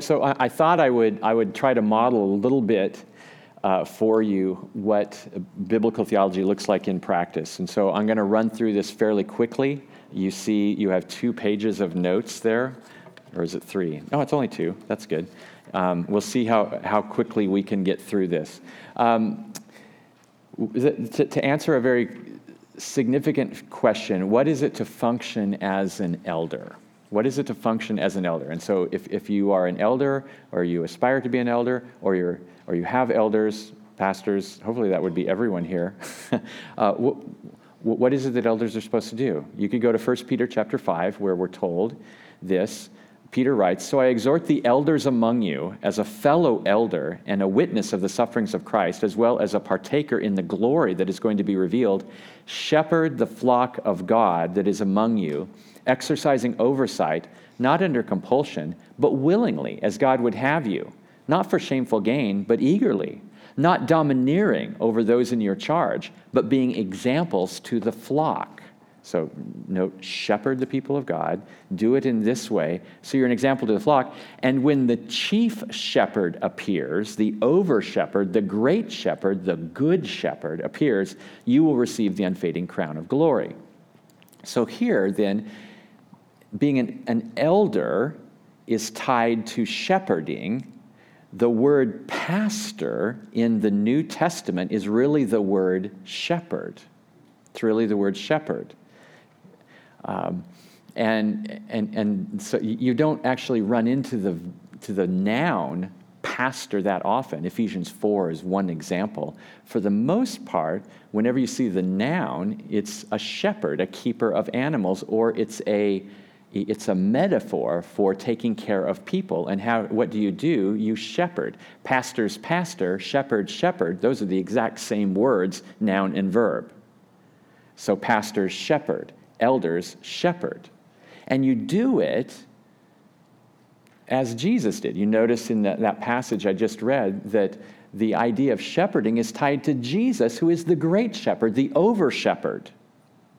so I, I, thought I would, I would try to model a little bit uh, for you what biblical theology looks like in practice. And so I'm going to run through this fairly quickly. You see, you have two pages of notes there, or is it three? No, it's only two. That's good. Um, we'll see how, how quickly we can get through this. Um, to, to answer a very significant question what is it to function as an elder? What is it to function as an elder? And so, if, if you are an elder, or you aspire to be an elder, or, you're, or you have elders, pastors, hopefully that would be everyone here, uh, what, what is it that elders are supposed to do? You could go to 1 Peter chapter 5, where we're told this Peter writes So I exhort the elders among you, as a fellow elder and a witness of the sufferings of Christ, as well as a partaker in the glory that is going to be revealed, shepherd the flock of God that is among you, exercising oversight, not under compulsion, but willingly, as God would have you, not for shameful gain, but eagerly, not domineering over those in your charge, but being examples to the flock. So, note, shepherd the people of God, do it in this way, so you're an example to the flock. And when the chief shepherd appears, the over shepherd, the great shepherd, the good shepherd appears, you will receive the unfading crown of glory. So, here then, being an, an elder is tied to shepherding. The word pastor in the New Testament is really the word shepherd. It's really the word shepherd. Um, and, and, and so you don't actually run into the, to the noun pastor that often. Ephesians 4 is one example. For the most part, whenever you see the noun, it's a shepherd, a keeper of animals, or it's a, it's a metaphor for taking care of people. And how, what do you do? You shepherd. Pastor's pastor, shepherd, shepherd. Those are the exact same words, noun and verb. So, pastor's shepherd elders shepherd. And you do it as Jesus did. You notice in that, that passage I just read that the idea of shepherding is tied to Jesus, who is the great shepherd, the over shepherd,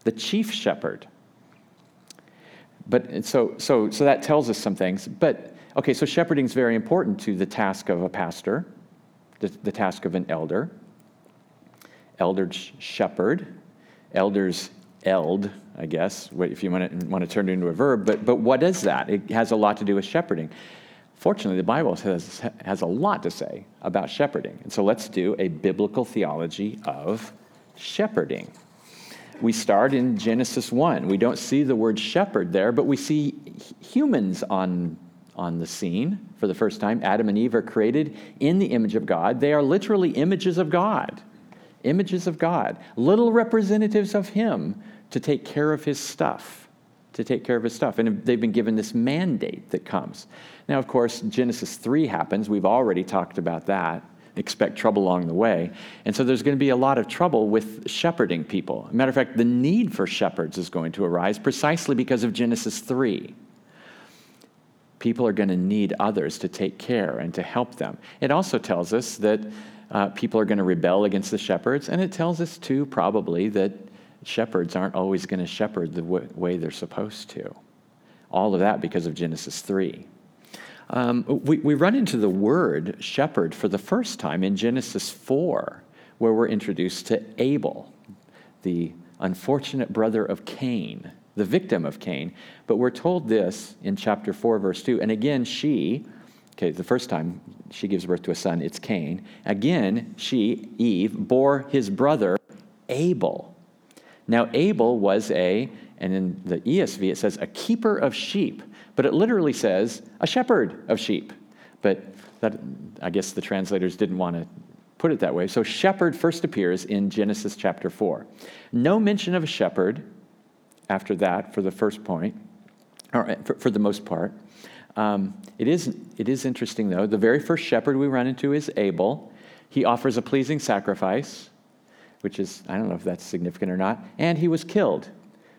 the chief shepherd. But uh, so, so, so that tells us some things. But okay, so shepherding is very important to the task of a pastor, the, the task of an elder. Elders shepherd, elders eld, I guess, if you want to, want to turn it into a verb. But, but what is that? It has a lot to do with shepherding. Fortunately, the Bible has, has a lot to say about shepherding. And so let's do a biblical theology of shepherding. We start in Genesis 1. We don't see the word shepherd there, but we see humans on, on the scene for the first time. Adam and Eve are created in the image of God. They are literally images of God images of God, little representatives of Him to take care of His stuff. To take care of His stuff. And they've been given this mandate that comes. Now, of course, Genesis 3 happens. We've already talked about that. Expect trouble along the way. And so there's going to be a lot of trouble with shepherding people. matter of fact, the need for shepherds is going to arise precisely because of Genesis 3 people are going to need others to take care and to help them. It also tells us that uh, people are going to rebel against the shepherds. And it tells us, too, probably, that shepherds aren't always going to shepherd the w- way they're supposed to. All of that because of Genesis 3. Um, we, we run into the word shepherd for the first time in Genesis 4, where we're introduced to Abel, the unfortunate brother of Cain, the victim of Cain. But we're told this in chapter 4, verse 2. And again, she, Okay, the first time she gives birth to a son, it's Cain. Again, she, Eve, bore his brother Abel. Now, Abel was a, and in the ESV it says, a keeper of sheep, but it literally says a shepherd of sheep. But that, I guess the translators didn't want to put it that way. So, shepherd first appears in Genesis chapter 4. No mention of a shepherd after that for the first point, or for, for the most part. Um, it, is, it is interesting, though. The very first shepherd we run into is Abel. He offers a pleasing sacrifice, which is, I don't know if that's significant or not, and he was killed,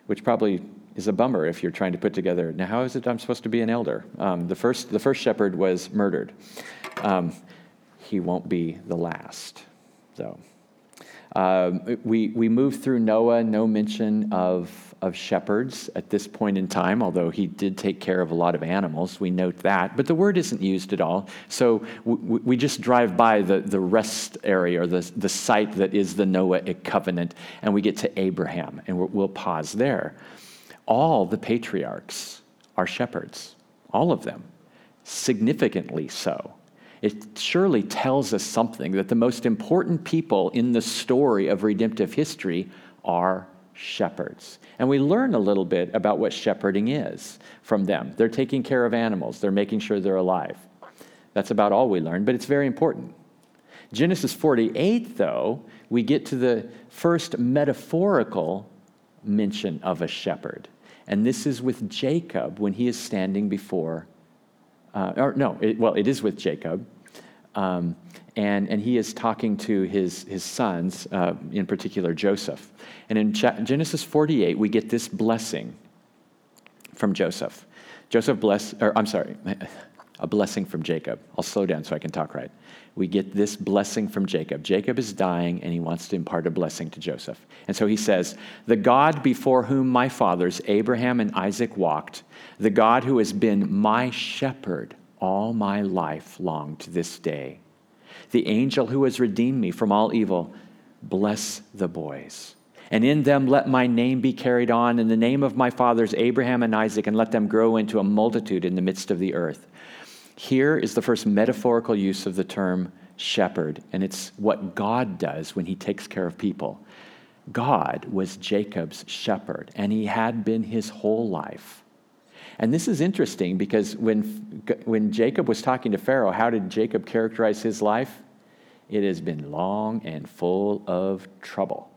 which probably is a bummer if you're trying to put together. Now, how is it I'm supposed to be an elder? Um, the, first, the first shepherd was murdered. Um, he won't be the last, though. Um, we, we move through Noah, no mention of, of shepherds at this point in time, although he did take care of a lot of animals. We note that. But the word isn't used at all. So we, we just drive by the, the rest area or the, the site that is the Noahic covenant, and we get to Abraham, and we'll pause there. All the patriarchs are shepherds, all of them, significantly so it surely tells us something that the most important people in the story of redemptive history are shepherds. And we learn a little bit about what shepherding is from them. They're taking care of animals, they're making sure they're alive. That's about all we learn, but it's very important. Genesis 48, though, we get to the first metaphorical mention of a shepherd. And this is with Jacob when he is standing before uh, or no, it, well, it is with Jacob. Um, and, and he is talking to his, his sons, uh, in particular Joseph. And in Genesis 48, we get this blessing from Joseph. Joseph bless, or I'm sorry, a blessing from Jacob. I'll slow down so I can talk right. We get this blessing from Jacob. Jacob is dying and he wants to impart a blessing to Joseph. And so he says, The God before whom my fathers, Abraham and Isaac, walked, the God who has been my shepherd all my life long to this day, the angel who has redeemed me from all evil, bless the boys. And in them let my name be carried on in the name of my fathers Abraham and Isaac, and let them grow into a multitude in the midst of the earth. Here is the first metaphorical use of the term shepherd, and it's what God does when he takes care of people. God was Jacob's shepherd, and he had been his whole life. And this is interesting because when, when Jacob was talking to Pharaoh, how did Jacob characterize his life? It has been long and full of trouble.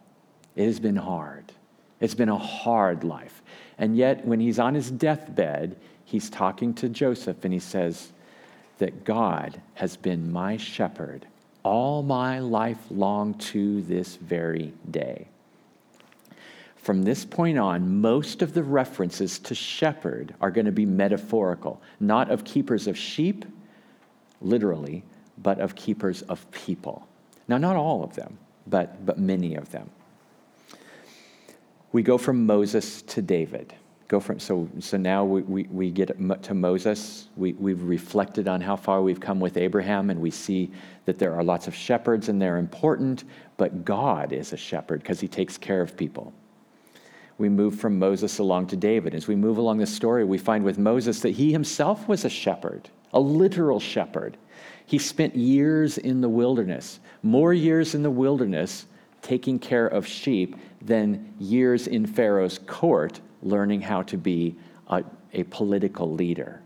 It has been hard. It's been a hard life. And yet, when he's on his deathbed, he's talking to Joseph and he says, that God has been my shepherd all my life long to this very day. From this point on, most of the references to shepherd are going to be metaphorical, not of keepers of sheep, literally, but of keepers of people. Now, not all of them, but, but many of them. We go from Moses to David go from so so now we, we, we get to moses. We, we've reflected on how far we've come with abraham and we see that there are lots of shepherds and they're important but god is a shepherd because he takes care of people. We move from moses along to david. As we move along the story we find with moses that he himself was a shepherd a literal shepherd. He spent years in the wilderness more years in the wilderness taking care of sheep than years in pharaoh's court learning how to be a, a political leader.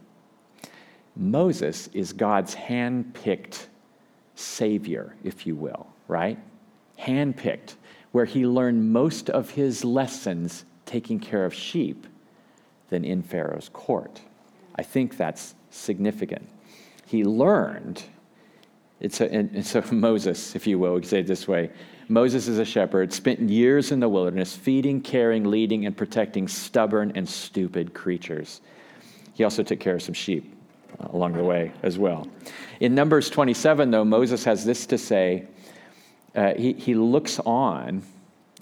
Moses is God's hand picked savior, if you will, right? Hand picked, where he learned most of his lessons taking care of sheep than in Pharaoh's court. I think that's significant. He learned, it's a, and so Moses, if you will, we say it this way Moses is a shepherd, spent years in the wilderness, feeding, caring, leading, and protecting stubborn and stupid creatures. He also took care of some sheep uh, along the way as well. In Numbers 27, though, Moses has this to say uh, he, he looks on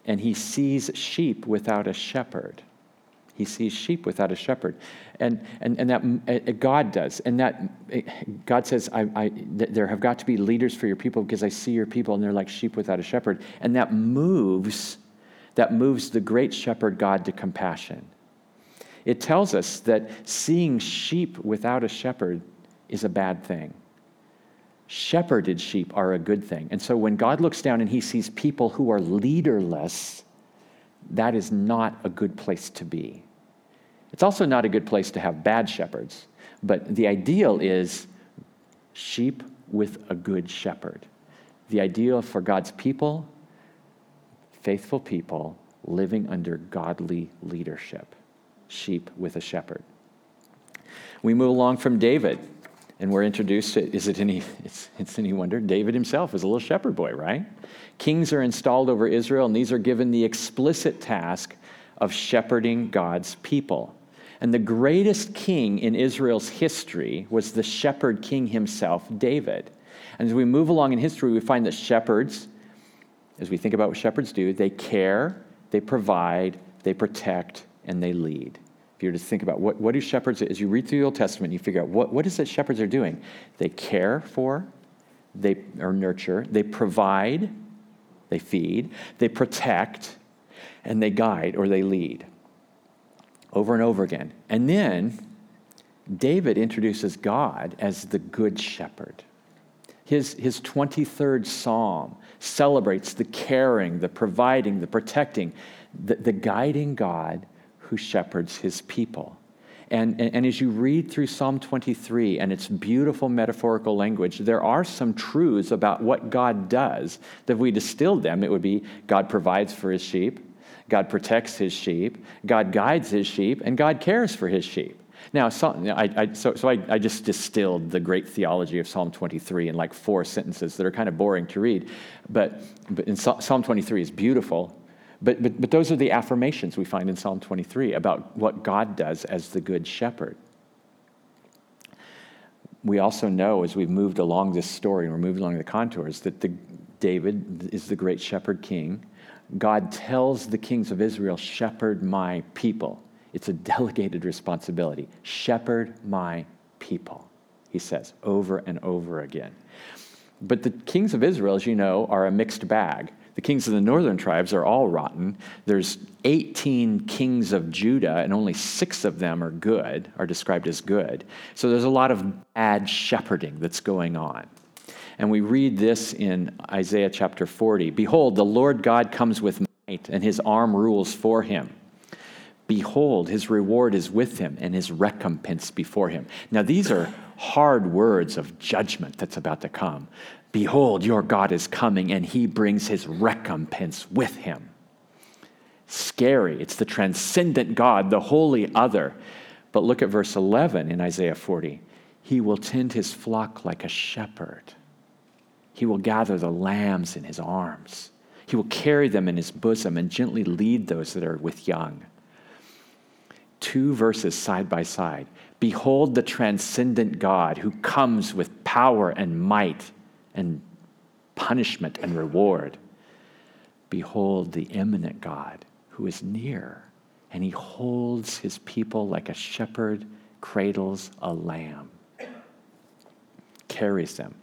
and he sees sheep without a shepherd. He sees sheep without a shepherd. And, and, and that uh, God does. And that uh, God says, I, I, there have got to be leaders for your people because I see your people and they're like sheep without a shepherd. And that moves, that moves the great shepherd God to compassion. It tells us that seeing sheep without a shepherd is a bad thing. Shepherded sheep are a good thing. And so when God looks down and he sees people who are leaderless, that is not a good place to be. It's also not a good place to have bad shepherds, but the ideal is sheep with a good shepherd. The ideal for God's people, faithful people living under godly leadership, sheep with a shepherd. We move along from David, and we're introduced to, is it any, it's, it's any wonder? David himself is a little shepherd boy, right? Kings are installed over Israel, and these are given the explicit task of shepherding God's people. And the greatest king in Israel's history was the shepherd king himself, David. And as we move along in history, we find that shepherds as we think about what shepherds do, they care, they provide, they protect, and they lead. If you were to think about what, what do shepherds, as you read through the Old Testament, you figure out what, what is it shepherds are doing? They care for, they or nurture, they provide, they feed, they protect, and they guide or they lead. Over and over again. And then David introduces God as the good shepherd. His, his 23rd psalm celebrates the caring, the providing, the protecting, the, the guiding God who shepherds his people. And, and, and, as you read through Psalm 23 and its beautiful metaphorical language, there are some truths about what God does that if we distilled them, it would be God provides for his sheep, God protects his sheep, God guides his sheep, and God cares for his sheep. Now, so, I, I, so, so I, I, just distilled the great theology of Psalm 23 in like four sentences that are kind of boring to read. But, but Psalm 23 is beautiful. But, but, but those are the affirmations we find in Psalm 23 about what God does as the good shepherd. We also know as we've moved along this story and we're moving along the contours that the, David is the great shepherd king. God tells the kings of Israel, Shepherd my people. It's a delegated responsibility. Shepherd my people, he says over and over again. But the kings of Israel, as you know, are a mixed bag. The kings of the northern tribes are all rotten. There's 18 kings of Judah, and only six of them are good, are described as good. So there's a lot of bad shepherding that's going on. And we read this in Isaiah chapter 40 Behold, the Lord God comes with might, and his arm rules for him. Behold, his reward is with him and his recompense before him. Now, these are hard words of judgment that's about to come. Behold, your God is coming and he brings his recompense with him. Scary. It's the transcendent God, the holy other. But look at verse 11 in Isaiah 40. He will tend his flock like a shepherd. He will gather the lambs in his arms. He will carry them in his bosom and gently lead those that are with young two verses side by side. Behold the transcendent God who comes with power and might and punishment and reward. Behold the immanent God who is near, and he holds his people like a shepherd cradles a lamb, carries them.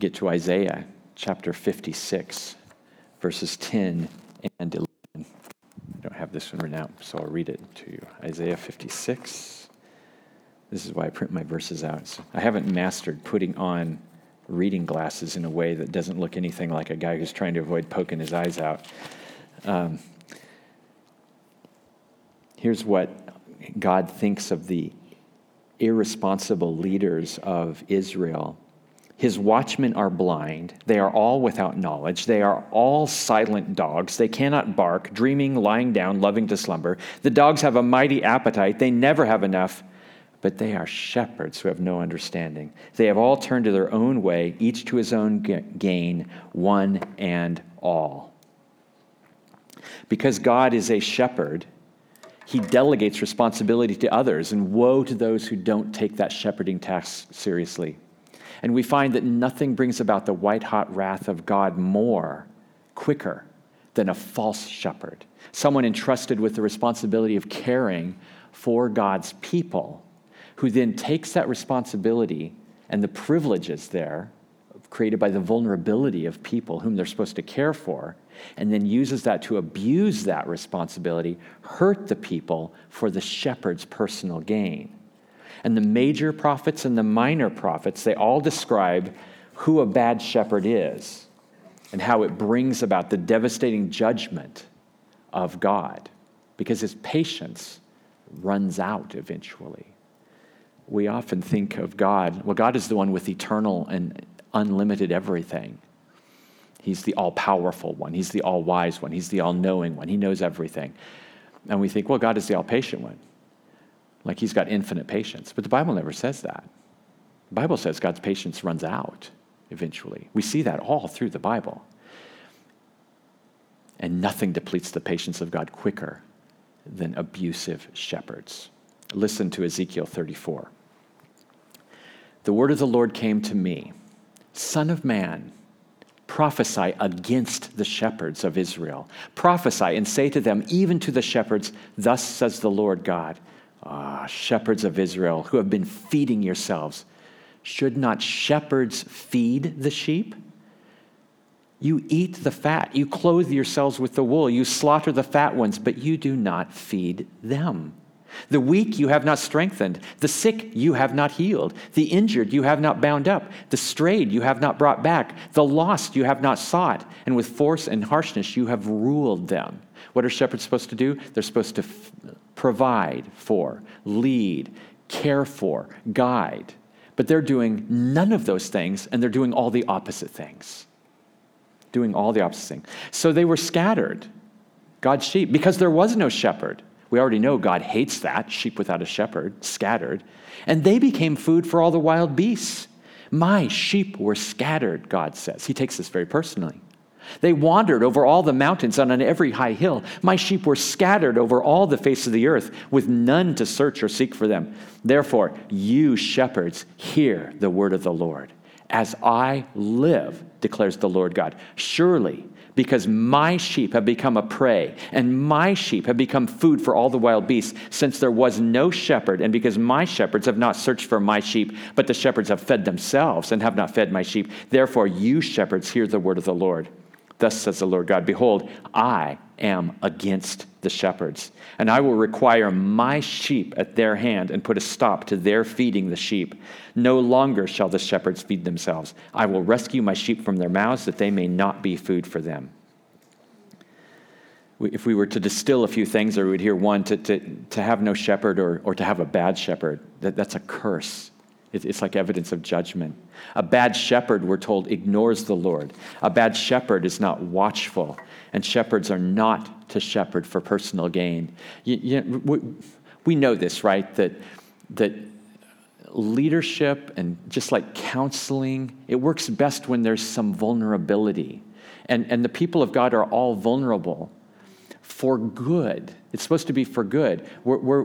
Get to Isaiah chapter 56, verses 10 and 11 I don't have this one written out, so I'll read it to you. Isaiah 56. This is why I print my verses out. So I haven't mastered putting on reading glasses in a way that doesn't look anything like a guy who's trying to avoid poking his eyes out. Um, here's what God thinks of the irresponsible leaders of Israel his watchmen are blind. They are all without knowledge. They are all silent dogs. They cannot bark, dreaming, lying down, loving to slumber. The dogs have a mighty appetite. They never have enough. But they are shepherds who have no understanding. They have all turned to their own way, each to his own gain, one and all. Because God is a shepherd, he delegates responsibility to others, and woe to those who don't take that shepherding task seriously. And we find that nothing brings about the white hot wrath of God more, quicker, than a false shepherd, someone entrusted with the responsibility of caring for God's people, who then takes that responsibility and the privileges there created by the vulnerability of people whom they're supposed to care for, and then uses that to abuse that responsibility, hurt the people for the shepherd's personal gain. And the major prophets and the minor prophets, they all describe who a bad shepherd is and how it brings about the devastating judgment of God because his patience runs out eventually. We often think of God, well, God is the one with eternal and unlimited everything. He's the all powerful one, He's the all wise one, He's the all knowing one, He knows everything. And we think, well, God is the all patient one like he's got infinite patience. But the Bible never says that. The Bible says God's patience runs out eventually. We see that all through the Bible. And nothing depletes the patience of God quicker than abusive shepherds. Listen to Ezekiel 34. The word of the Lord came to me Son of man, prophesy against the shepherds of Israel. Prophesy and say to them, even to the shepherds, Thus says the Lord God. Ah, shepherds of Israel who have been feeding yourselves. Should not shepherds feed the sheep? You eat the fat, you clothe yourselves with the wool, you slaughter the fat ones, but you do not feed them. The weak you have not strengthened, the sick you have not healed, the injured you have not bound up, the strayed you have not brought back, the lost you have not sought, and with force and harshness you have ruled them. What are shepherds supposed to do? They're supposed to f- provide for, lead, care for, guide. But they're doing none of those things, and they're doing all the opposite things. Doing all the opposite things. So they were scattered, God's sheep, because there was no shepherd. We already know God hates that, sheep without a shepherd, scattered. And they became food for all the wild beasts. My sheep were scattered, God says. He takes this very personally. They wandered over all the mountains and on every high hill. My sheep were scattered over all the face of the earth, with none to search or seek for them. Therefore, you shepherds, hear the word of the Lord. As I live, declares the Lord God, surely because my sheep have become a prey, and my sheep have become food for all the wild beasts, since there was no shepherd, and because my shepherds have not searched for my sheep, but the shepherds have fed themselves and have not fed my sheep. Therefore, you shepherds hear the word of the Lord. Thus says the Lord God Behold, I am against the shepherds, and I will require my sheep at their hand and put a stop to their feeding the sheep. No longer shall the shepherds feed themselves. I will rescue my sheep from their mouths that they may not be food for them. If we were to distill a few things, or we'd hear one, to, to, to have no shepherd or, or to have a bad shepherd, that, that's a curse. It's like evidence of judgment. A bad shepherd, we're told, ignores the Lord. A bad shepherd is not watchful, and shepherds are not to shepherd for personal gain. You, you, we, we know this, right? That, that leadership and just like counseling, it works best when there's some vulnerability. And, and the people of God are all vulnerable for good. It's supposed to be for good. We're, we're,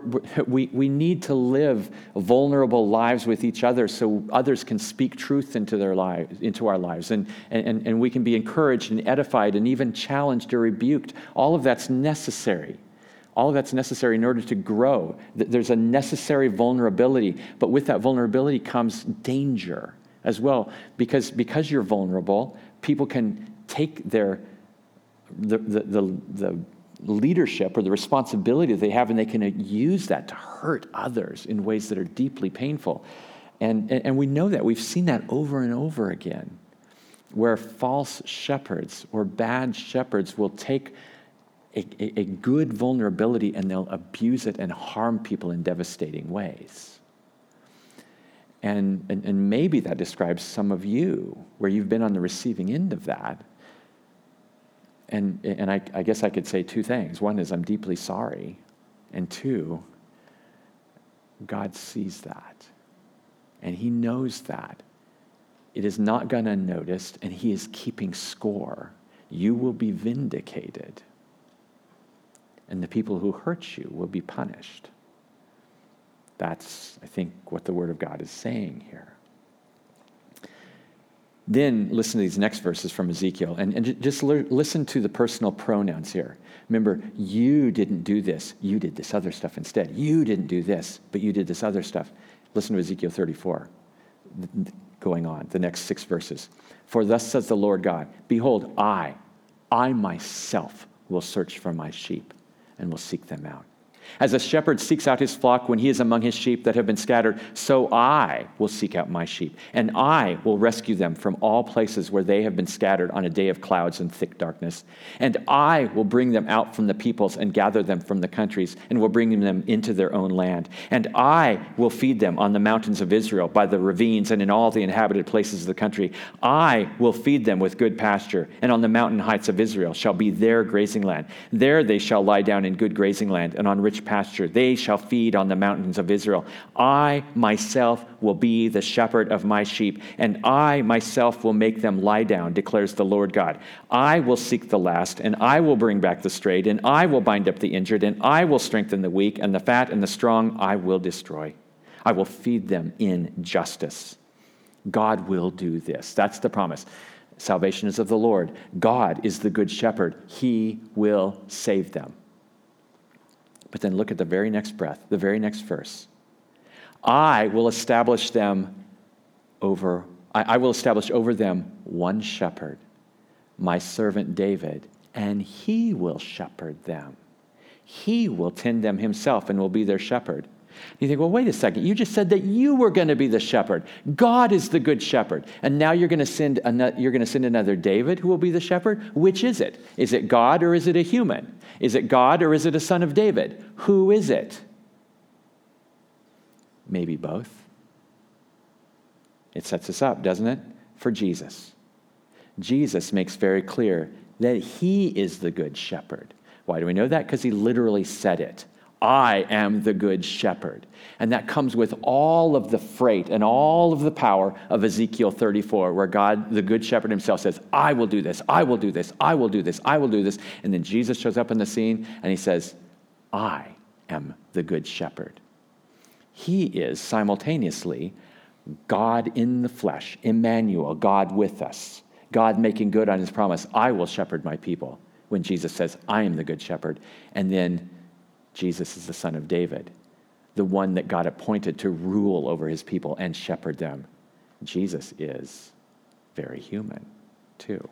we we need to live vulnerable lives with each other so others can speak truth into, their lives, into our lives. And, and, and we can be encouraged and edified and even challenged or rebuked. All of that's necessary. All of that's necessary in order to grow. There's a necessary vulnerability, but with that vulnerability comes danger as well. Because, because you're vulnerable, people can take their the, the, the, the leadership or the responsibility that they have, and they can use that to hurt others in ways that are deeply painful. And, and, and we know that. We've seen that over and over again, where false shepherds or bad shepherds will take a, a, a good vulnerability and they'll abuse it and harm people in devastating ways. And, and, and maybe that describes some of you, where you've been on the receiving end of that and, and I, I guess I could say two things. One is I'm deeply sorry. And two, God sees that. And He knows that. It is not gone unnoticed, and He is keeping score. You will be vindicated, and the people who hurt you will be punished. That's, I think, what the Word of God is saying here. Then listen to these next verses from Ezekiel and, and just listen to the personal pronouns here. Remember, you didn't do this, you did this other stuff instead. You didn't do this, but you did this other stuff. Listen to Ezekiel 34, going on, the next six verses. For thus says the Lord God Behold, I, I myself will search for my sheep and will seek them out. As a shepherd seeks out his flock when he is among his sheep that have been scattered, so I will seek out my sheep, and I will rescue them from all places where they have been scattered on a day of clouds and thick darkness. And I will bring them out from the peoples and gather them from the countries, and will bring them into their own land. And I will feed them on the mountains of Israel, by the ravines, and in all the inhabited places of the country. I will feed them with good pasture, and on the mountain heights of Israel shall be their grazing land. There they shall lie down in good grazing land, and on rich pasture. They shall feed on the mountains of Israel. I myself will be the shepherd of my sheep, and I myself will make them lie down, declares the Lord God. I will seek the last, and I will bring back the strayed, and I will bind up the injured, and I will strengthen the weak, and the fat and the strong I will destroy. I will feed them in justice. God will do this. That's the promise. Salvation is of the Lord. God is the good shepherd. He will save them. But then look at the very next breath, the very next verse. I will establish them over, I, I will establish over them one shepherd, my servant David, and he will shepherd them. He will tend them himself and will be their shepherd. You think, well, wait a second. You just said that you were going to be the shepherd. God is the good shepherd. And now you're going to send another, you're going to send another David who will be the shepherd? Which is it? Is it God or is it a human? Is it God or is it a son of David? Who is it? Maybe both. It sets us up, doesn't it? For Jesus. Jesus makes very clear that he is the good shepherd. Why do we know that? Because he literally said it. I am the good shepherd. And that comes with all of the freight and all of the power of Ezekiel 34, where God, the good shepherd himself, says, I will do this, I will do this, I will do this, I will do this. And then Jesus shows up in the scene and he says, I am the good shepherd. He is simultaneously God in the flesh, Emmanuel, God with us, God making good on his promise, I will shepherd my people, when Jesus says, I am the good shepherd. And then Jesus is the son of David, the one that God appointed to rule over his people and shepherd them. Jesus is very human, too.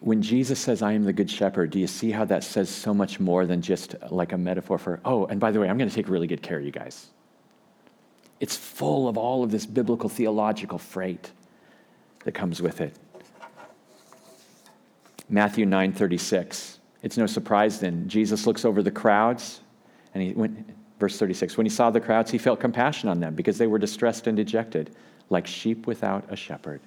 When Jesus says, I am the good shepherd, do you see how that says so much more than just like a metaphor for, oh, and by the way, I'm going to take really good care of you guys? It's full of all of this biblical theological freight that comes with it. Matthew 9:36. It's no surprise then Jesus looks over the crowds and he went verse 36 when he saw the crowds he felt compassion on them because they were distressed and dejected like sheep without a shepherd.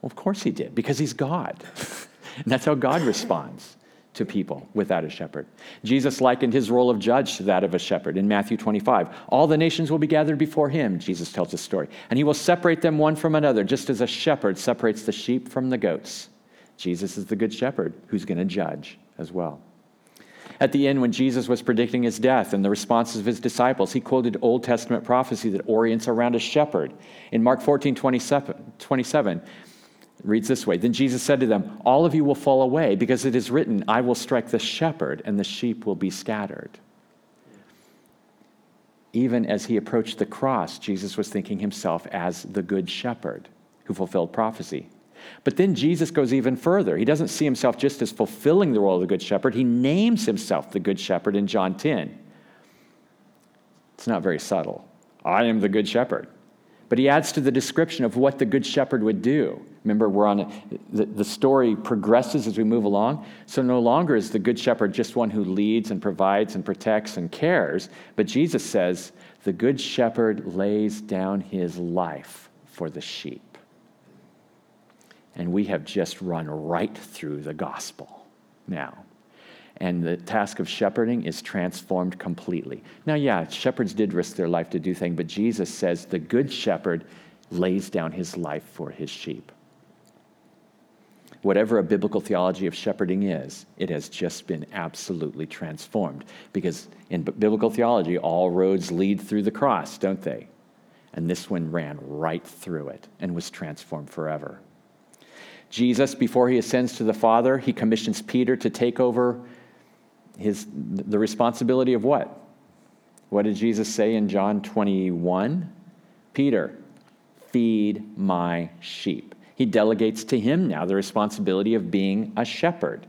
Well, of course he did because he's God. and that's how God responds to people without a shepherd. Jesus likened his role of judge to that of a shepherd in Matthew 25. All the nations will be gathered before him, Jesus tells the story, and he will separate them one from another, just as a shepherd separates the sheep from the goats. Jesus is the good shepherd who's going to judge as well. At the end, when Jesus was predicting his death and the responses of his disciples, he quoted Old Testament prophecy that orients around a shepherd. In Mark 14 27, 27 reads this way Then Jesus said to them, All of you will fall away, because it is written, I will strike the shepherd, and the sheep will be scattered. Even as he approached the cross, Jesus was thinking himself as the good shepherd who fulfilled prophecy. But then Jesus goes even further. He doesn't see himself just as fulfilling the role of the Good Shepherd, he names himself the Good Shepherd in John 10. It's not very subtle. I am the Good Shepherd. But he adds to the description of what the Good Shepherd would do. Remember, we're on a, the, the story progresses as we move along. So no longer is the Good Shepherd just one who leads and provides and protects and cares, but Jesus says, the Good Shepherd lays down his life for the sheep and we have just run right through the gospel now. And the task of shepherding is transformed completely. Now, yeah, shepherds did risk their life to do things, but Jesus says the good shepherd lays down his life for his sheep. Whatever a biblical theology of shepherding is, it has just been absolutely transformed. Because in biblical theology, all roads lead through the cross, don't they? And this one ran right through it and was transformed forever. Jesus, before he ascends to the Father, he commissions Peter to take over his, the responsibility of what? What did Jesus say in John 21? Peter, feed my sheep. He delegates to him now the responsibility of being a shepherd.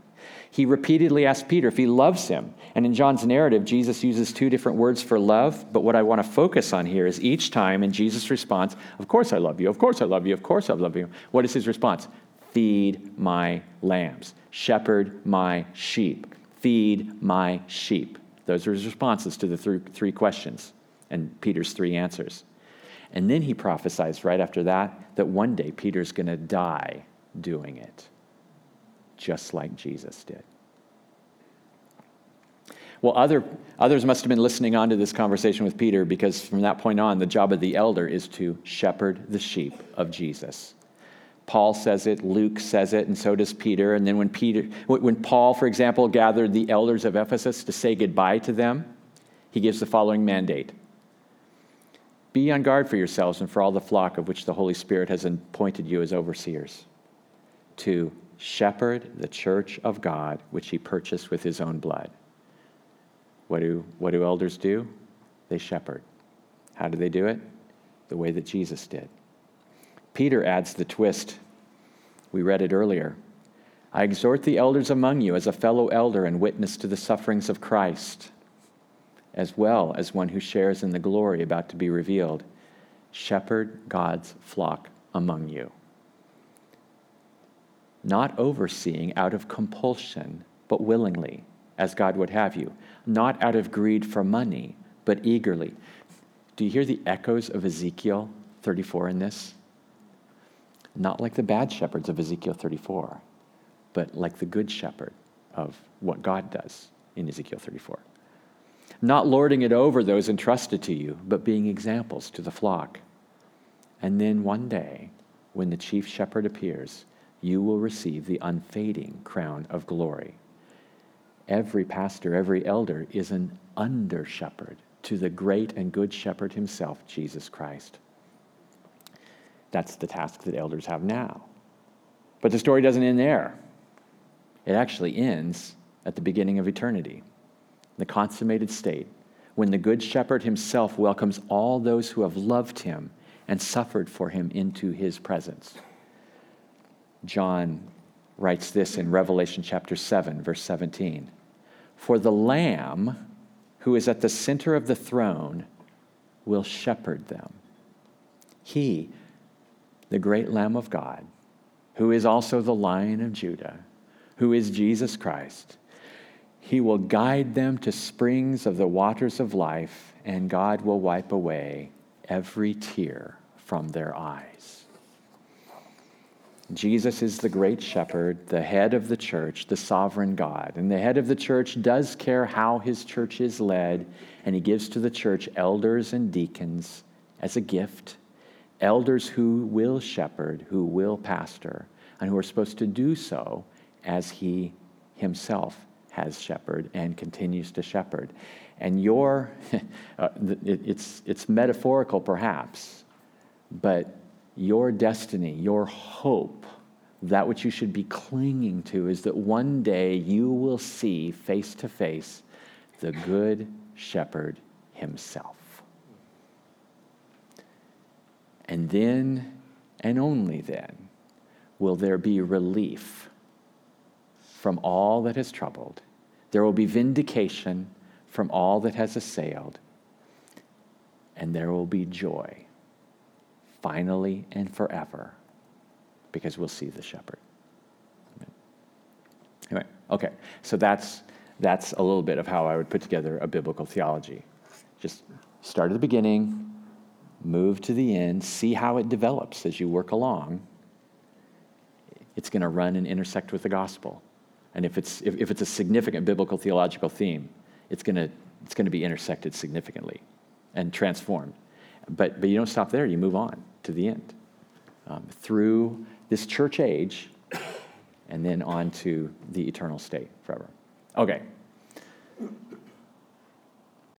He repeatedly asks Peter if he loves him. And in John's narrative, Jesus uses two different words for love. But what I want to focus on here is each time in Jesus' response, Of course I love you, of course I love you, of course I love you. What is his response? Feed my lambs. Shepherd my sheep. Feed my sheep. Those are his responses to the three, three questions and Peter's three answers. And then he prophesies right after that that one day Peter's going to die doing it, just like Jesus did. Well, other, others must have been listening on to this conversation with Peter because from that point on, the job of the elder is to shepherd the sheep of Jesus. Paul says it, Luke says it, and so does Peter. And then when Peter, when Paul, for example, gathered the elders of Ephesus to say goodbye to them, he gives the following mandate: Be on guard for yourselves and for all the flock of which the Holy Spirit has appointed you as overseers, to shepherd the church of God, which he purchased with his own blood. What do, what do elders do? They shepherd. How do they do it? The way that Jesus did. Peter adds the twist. We read it earlier. I exhort the elders among you as a fellow elder and witness to the sufferings of Christ as well as one who shares in the glory about to be revealed. Shepherd God's flock among you. Not overseeing out of compulsion, but willingly, as God would have you. Not out of greed for money, but eagerly. Do you hear the echoes of Ezekiel 34 in this? Not like the bad shepherds of Ezekiel 34, but like the good shepherd of what God does in Ezekiel 34 not lording it over those entrusted to you, but being examples to the flock. And then one day, when the chief shepherd appears, you will receive the unfading crown of glory. Every pastor, every elder is an under shepherd to the great and good shepherd himself, Jesus Christ. That's the task that elders have now. But the story doesn't end there, it actually ends at the beginning of eternity the consummated state, when the Good Shepherd himself welcomes all those who have loved him and suffered for him into his presence. John writes this in Revelation chapter 7, verse 17 For the Lamb who is at the center of the throne will shepherd them. He, the great Lamb of God, who is also the Lion of Judah, who is Jesus Christ, he will guide them to springs of the waters of life, and God will wipe away every tear from their eyes. Jesus is the great shepherd, the head of the church, the sovereign God. And the head of the church does care how his church is led, and he gives to the church elders and deacons as a gift. Elders who will shepherd, who will pastor, and who are supposed to do so as he himself has shepherded and continues to shepherd. And your, uh, it's, it's metaphorical perhaps, but your destiny, your hope, that which you should be clinging to is that one day you will see face to face the good shepherd himself. And then, and only then, will there be relief from all that has troubled there will be vindication from all that has assailed, and there will be joy, finally and forever, because we'll see the shepherd. Anyway, okay, so that's, that's a little bit of how I would put together a biblical theology. Just start at the beginning, move to the end, see how it develops as you work along. It's going to run and intersect with the gospel. And if it's, if, if it's a significant biblical theological theme, it's going to it's going to be intersected significantly and transformed. But, but you don't stop there, you move on to the end. Um, through this church age and then on to the eternal state forever. Okay,